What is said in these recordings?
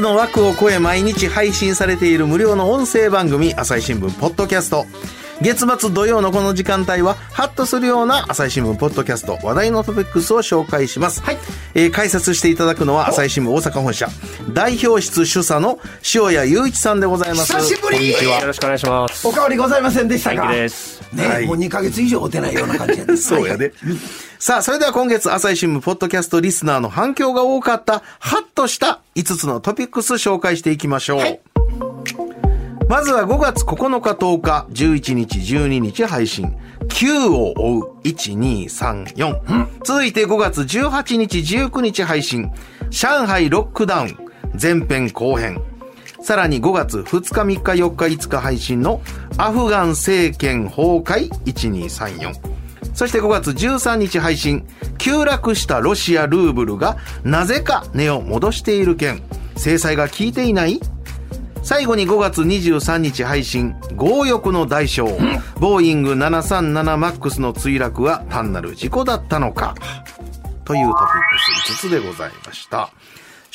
の枠を超え毎日配信されている無料の音声番組朝日新聞ポッドキャスト。月末土曜のこの時間帯はハッとするような朝日新聞ポッドキャスト話題のトピックスを紹介します、はい。えー解説していただくのは朝日新聞大阪本社代表室主査の塩谷雄一さんでございます。久しぶり。こんにちは。よろしくお願いします。おかわりございませんでしたか元気です。ね、はいもう2ヶ月以上会ってないような感じやね。そうやで。さあ、それでは今月朝日新聞ポッドキャストリスナーの反響が多かった、ハッとした5つのトピックス紹介していきましょう。はいまずは5月9日10日、11日12日配信。9を追う、1、2、3、4。続いて5月18日19日配信。上海ロックダウン、前編後編。さらに5月2日3日4日5日配信のアフガン政権崩壊1234。そして5月13日配信、急落したロシアルーブルがなぜか値を戻している件、制裁が効いていない？最後に5月23日配信、強欲の代償、ボーイング 737MAX の墜落は単なる事故だったのか、というトピックス5つでございました。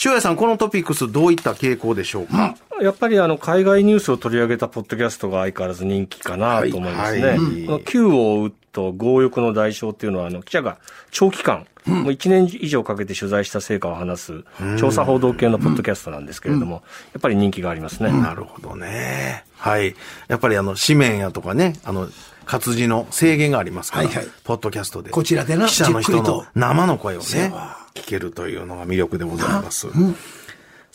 塩谷さん、このトピックスどういった傾向でしょう？か、やっぱりあの海外ニュースを取り上げたポッドキャストが相変わらず人気かなと思いますね。はいはい。あの Q を追うと強欲の代償っていうのはあの記者が長期間、もう1年以上かけて取材した成果を話す調査報道系のポッドキャストなんですけれども、やっぱり人気がありますね。なるほどね。はい。やっぱりあの、紙面やとかね、あの、活字の制限がありますから、はいはいポッドキャストで。こちらでな記者の人の生の声をね聞けるというのが魅力でございます。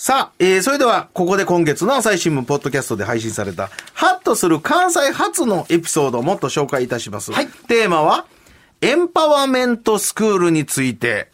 さあ、えー、それでは、ここで今月の朝日新聞ポッドキャストで配信された、ハッとする関西初のエピソードをもっと紹介いたします。はいテーマは、エンパワーメントスクールについて。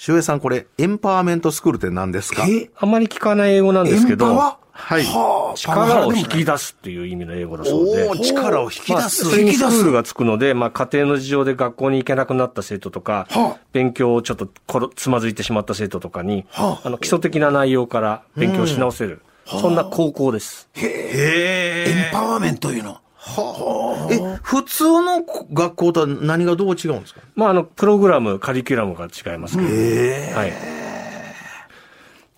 周平さん、これ、エンパワーメントスクールって何ですか？え？あまり聞かない英語なんですけど、エンパワはい。はあ。力を引き出出すっていう意味の英語だそうで。お。ー力を引きまあ、出す。それにスクールがつくので、まあ、家庭の事情で学校に行けなくなった生徒とか、はあ。勉強をちょっところつまずいてしまった生徒とかに、はあ。あの、基礎的な内容から勉強し直せる、そんな高校です。エンパワーメントいうの。え、普通の学校とは何がどう違うんですか？まあ、あの、プログラム、カリキュラムが違いますけど、はい。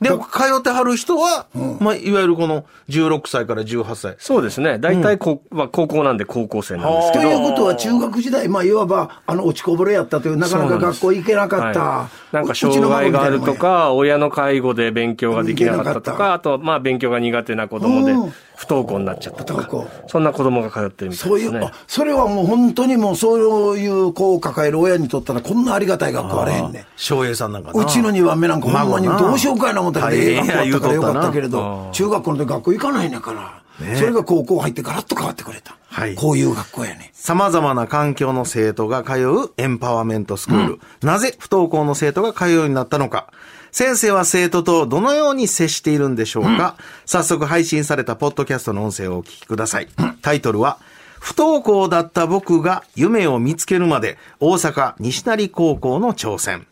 で、通ってはる人は、まあ、いわゆるこの16歳から18歳。そうですね。大体こう、まあ、高校なんで高校生なんですけとど、いうことは中学時代、まあ、いわば、あの、落ちこぼれやったという、なかなか学校行けなかった。はい、なんか障害があるとか、親の介護で勉強ができなかったとか、あと、まあ、勉強が苦手な子供で。うん不登校になっちゃったとか不登校、そんな子供が通ってるみたいそういう。それはもう本当にもうそういう子を抱える親にとったらこんなありがたい学校あれへんねん。翔平さんなんかなうちの2番目なんかほんまにどうしようかいな思ったけど、大ええ学校やったからよかったけれど、中学校の時学校行かないねんから。それが高校入ってガラッと変わってくれた。はいこういう学校やね。様々な環境の生徒が通うエンパワーメントスクール。なぜ不登校の生徒が通うようになったのか。先生は生徒とどのように接しているんでしょうか、早速配信されたポッドキャストの音声をお聞きください。タイトルは、不登校だった僕が夢を見つけるまで大阪西成高校の挑戦。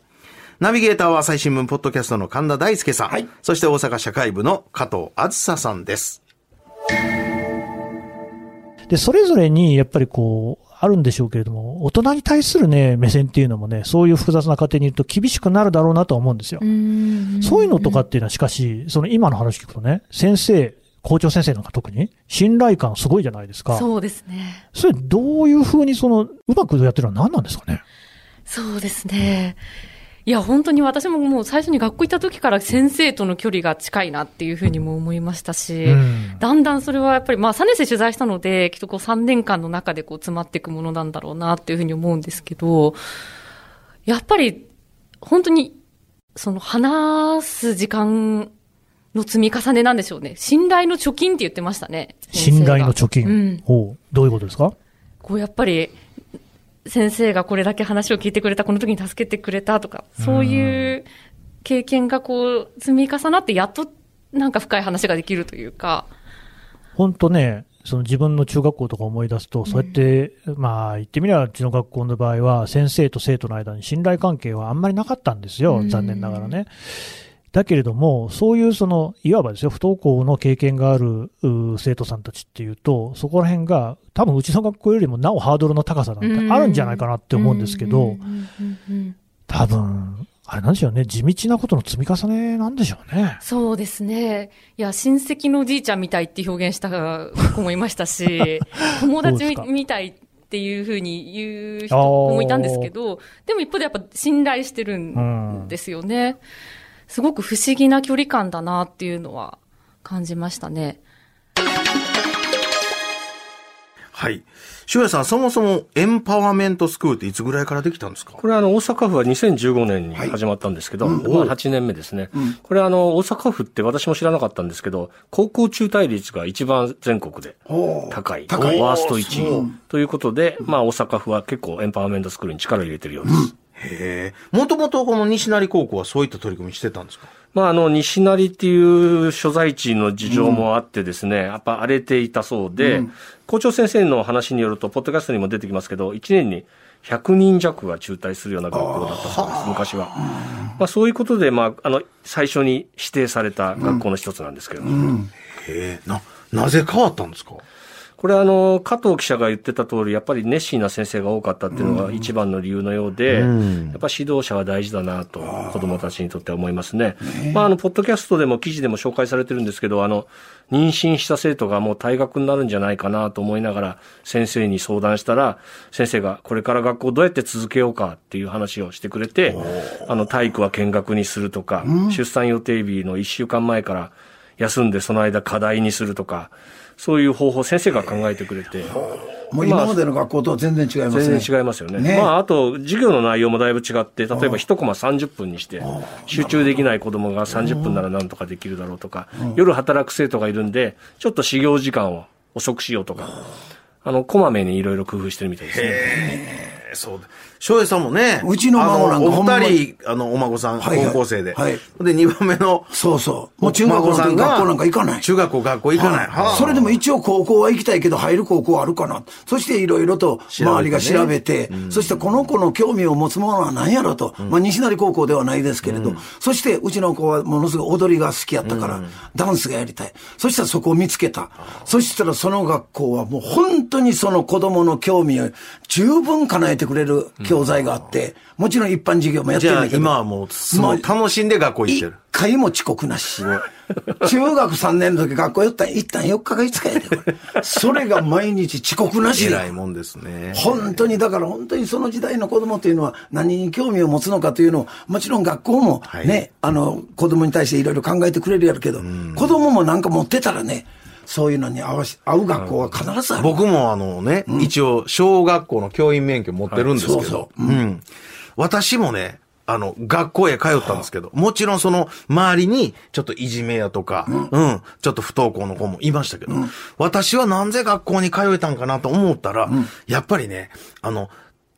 ナビゲーターは朝日新聞ポッドキャストの神田大輔さん。はいそして大阪社会部の加藤あずささんです。で、それぞれにやっぱりこう、あるんでしょうけれども、大人に対するね、目線っていうのもね、そういう複雑な家庭にいると厳しくなるだろうなとは思うんですよ。そういうのとかっていうのはしかし、その今の話聞くとね、先生、校長先生なんか特に、信頼感すごいじゃないですか。そうですね。それどういうふうにその、うまくやってるのは何なんですかね？そうですね。いや、本当に私ももう最初に学校行った時から先生との距離が近いなっていうふうにも思いましたし、うんだんだんそれはやっぱり、まあ3年生取材したので、きっとこう3年間の中でこう詰まっていくものなんだろうなっていうふうに思うんですけど、やっぱり、本当に、その話す時間の積み重ねなんでしょうね。信頼の貯金って言ってましたね。信頼の貯金。うん。どういうことですか？こうやっぱり、先生がこれだけ話を聞いてくれた、この時に助けてくれたとか、そういう経験がこう、積み重なって、やっとなんか深い話ができるというか。本当ね、その自分の中学校とか思い出すと、そうやって、まあ言ってみればうちの学校の場合は、先生と生徒の間に信頼関係はあんまりなかったんですよ、残念ながらね。だけれども、そういうその、いわばですよ、不登校の経験がある生徒さんたちっていうと、そこら辺が、多分うちの学校よりもなおハードルの高さなんてあるんじゃないかなって思うんですけど、多分、あれなんでしょうね、地道なことの積み重ねなんでしょうね。そうですね。いや、親戚のおじいちゃんみたいって表現した子もいましたし、友達みたいっていうふうに言う人もいたんですけど、でも一方でやっぱ信頼してるんですよね。すごく不思議な距離感だなっていうのは感じましたね。はい。塩谷さん、そもそもエンパワーメントスクールっていつぐらいからできたんですか？これはあの、大阪府は2015年に始まったんですけど、はい、まあ8年目ですね。うん、これはあの、大阪府って私も知らなかったんですけど、高校中退率が一番全国で高い。高い。ワースト1位。ということで、まあ大阪府は結構エンパワーメントスクールに力を入れてるようです。うんへえ。もともとこの西成高校はそういった取り組みしてたんですか？まあ、あの、西成っていう所在地の事情もあってですね、うん、やっぱ荒れていたそうで、うん、校長先生の話によると、ポッドキャストにも出てきますけど、1年に100人弱が中退するような学校だったそうです、昔は。まあ、そういうことで、まあ、あの、最初に指定された学校の一つなんですけど。も。うん、へえ、な、なぜ変わったんですか？これあの、加藤記者が言ってた通り、やっぱり熱心な先生が多かったっていうのが一番の理由のようで、うん、やっぱ指導者は大事だなと、子供たちにとっては思いますね。まあ、あの、ポッドキャストでも記事でも紹介されてるんですけど、あの、妊娠した生徒がもう退学になるんじゃないかなと思いながら、先生に相談したら、先生がこれから学校どうやって続けようかっていう話をしてくれて、あの、体育は見学にするとか、うん、出産予定日の1週間前から休んでその間課題にするとか、そういう方法、先生が考えてくれて。もう今までの学校とは全然違いますね。全然違いますよね。ねまあ、あと、授業の内容もだいぶ違って、例えば一コマ30分にして、集中できない子供が30分ならなんとかできるだろうとか、夜働く生徒がいるんで、ちょっと始業時間を遅くしようとか、あの、こまめにいろいろ工夫してるみたいですね。そう翔平さんもね。うちの孫なんかお二人、あの、お孫さん、高校生で。はい。で、二番目の。そうそう。もう中学校学校なんか行かない。中学校、学校行かない。それでも一応高校は行きたいけど、入る高校あるかな。そしていろいろと周りが調べて、そしてこの子の興味を持つものは何やろと。まあ、西成高校ではないですけれど、そしてうちの子はものすごい踊りが好きやったから、ダンスがやりたい。そしたらそこを見つけた。そしたらその学校はもう本当にその子供の興味を十分叶えてくれる教材があって、もちろん一般授業もやってるんだけど。今はもう、楽しんで学校行ってる。一回も遅刻なし。中学3年の時学校行ったん、行ったん4日か5日やで、これ。それが毎日遅刻なし。偉いもんですね。本当に、だから本当にその時代の子供っていうのは何に興味を持つのかというのを、もちろん学校もね、はい、あの、子供に対していろいろ考えてくれるやるけど、子供もなんか持ってたらね、そういうのに合わし、合う学校は必ずある。僕もあのね、うん、一応、小学校の教員免許持ってるんですけど、はい、そうそう、うん。私もね、あの、学校へ通ったんですけど、もちろんその周りにちょっといじめやとか、うん、うん、ちょっと不登校の子もいましたけど、うん、私はなんで学校に通えたんかなと思ったら、うん、やっぱりね、あの、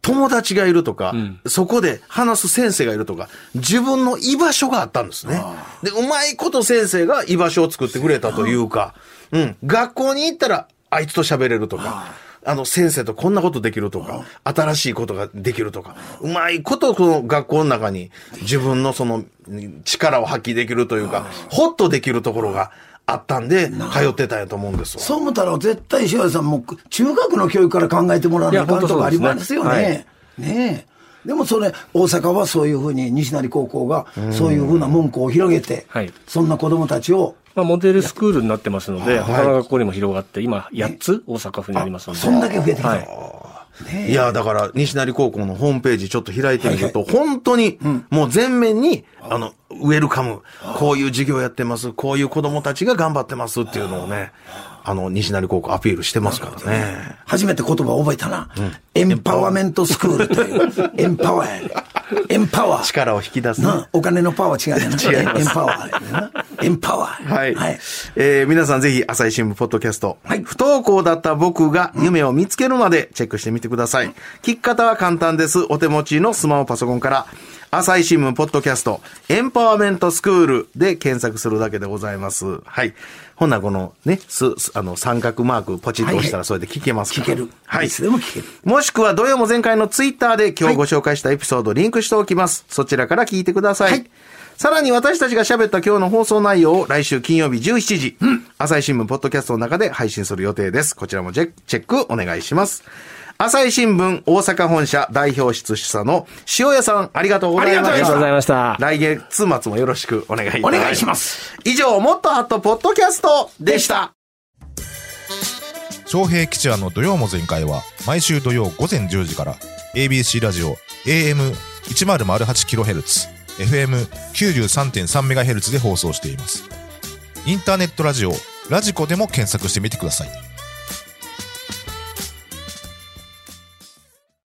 友達がいるとか、うん、そこで話す先生がいるとか、自分の居場所があったんですね。で、うまいこと先生が居場所を作ってくれたというか、うん。学校に行ったら、あいつと喋れるとか、あの、先生とこんなことできるとか、新しいことができるとか、うまいことこの学校の中に自分のその力を発揮できるというか、ほっとできるところがあったんで、通ってたんやと思うんですそう思ったら絶対塩谷さんも中学の教育から考えてもらわないかんとかありますよね。ねえ。でもそれ、大阪はそういうふうに、西成高校がそういうふうな文句を広げて、そんな子供たちをまあ、モデルスクールになってますので、他の学校にも広がって、今、8つ大阪府にありますので。そんだけ増えてきた。はいいや、だから、西成高校のホームページちょっと開いてみると、本当に、もう全面に、あの、ウェルカム、こういう授業やってます、こういう子供たちが頑張ってますっていうのをね、あの、西成高校アピールしてますからね。初めて言葉を覚えたな。エンパワーメントスクールという。エンパワーやエンパワー。力を引き出す、お金のパワー違うやな。エンパワー。エンパワー。はい。はい、えー、皆さんぜひ、朝日新聞ポッドキャスト。はい。不登校だった僕が夢を見つけるまでチェックしてみてください。聞き方は簡単です。お手持ちのスマホパソコンから。朝日新聞ポッドキャスト、エンパワーメントスクールで検索するだけでございます。はい。ほんならこのね、す、すあの、三角マークポチッと押したらそれで聞けますから。聞ける。はいいつでも聞ける。もしくは土曜も前回のツイッターで今日ご紹介したエピソードリンクしておきます。そちらから聞いてください。はいさらに私たちが喋った今日の放送内容を来週金曜日17時、朝日新聞ポッドキャストの中で配信する予定です。こちらもチェックお願いします。朝日新聞大阪本社代表室主査の塩谷さん、ありがとうございました。ありがとうございましたありがとうございました。来月末もよろしくお願いいたします。お願いします。以上、もっとハットポッドキャストでした。昌平吉弥の土曜も全開は毎週土曜午前10時から ABC ラジオ AM1008kHz FM93.3MHz で放送しています。インターネットラジオラジコでも検索してみてください。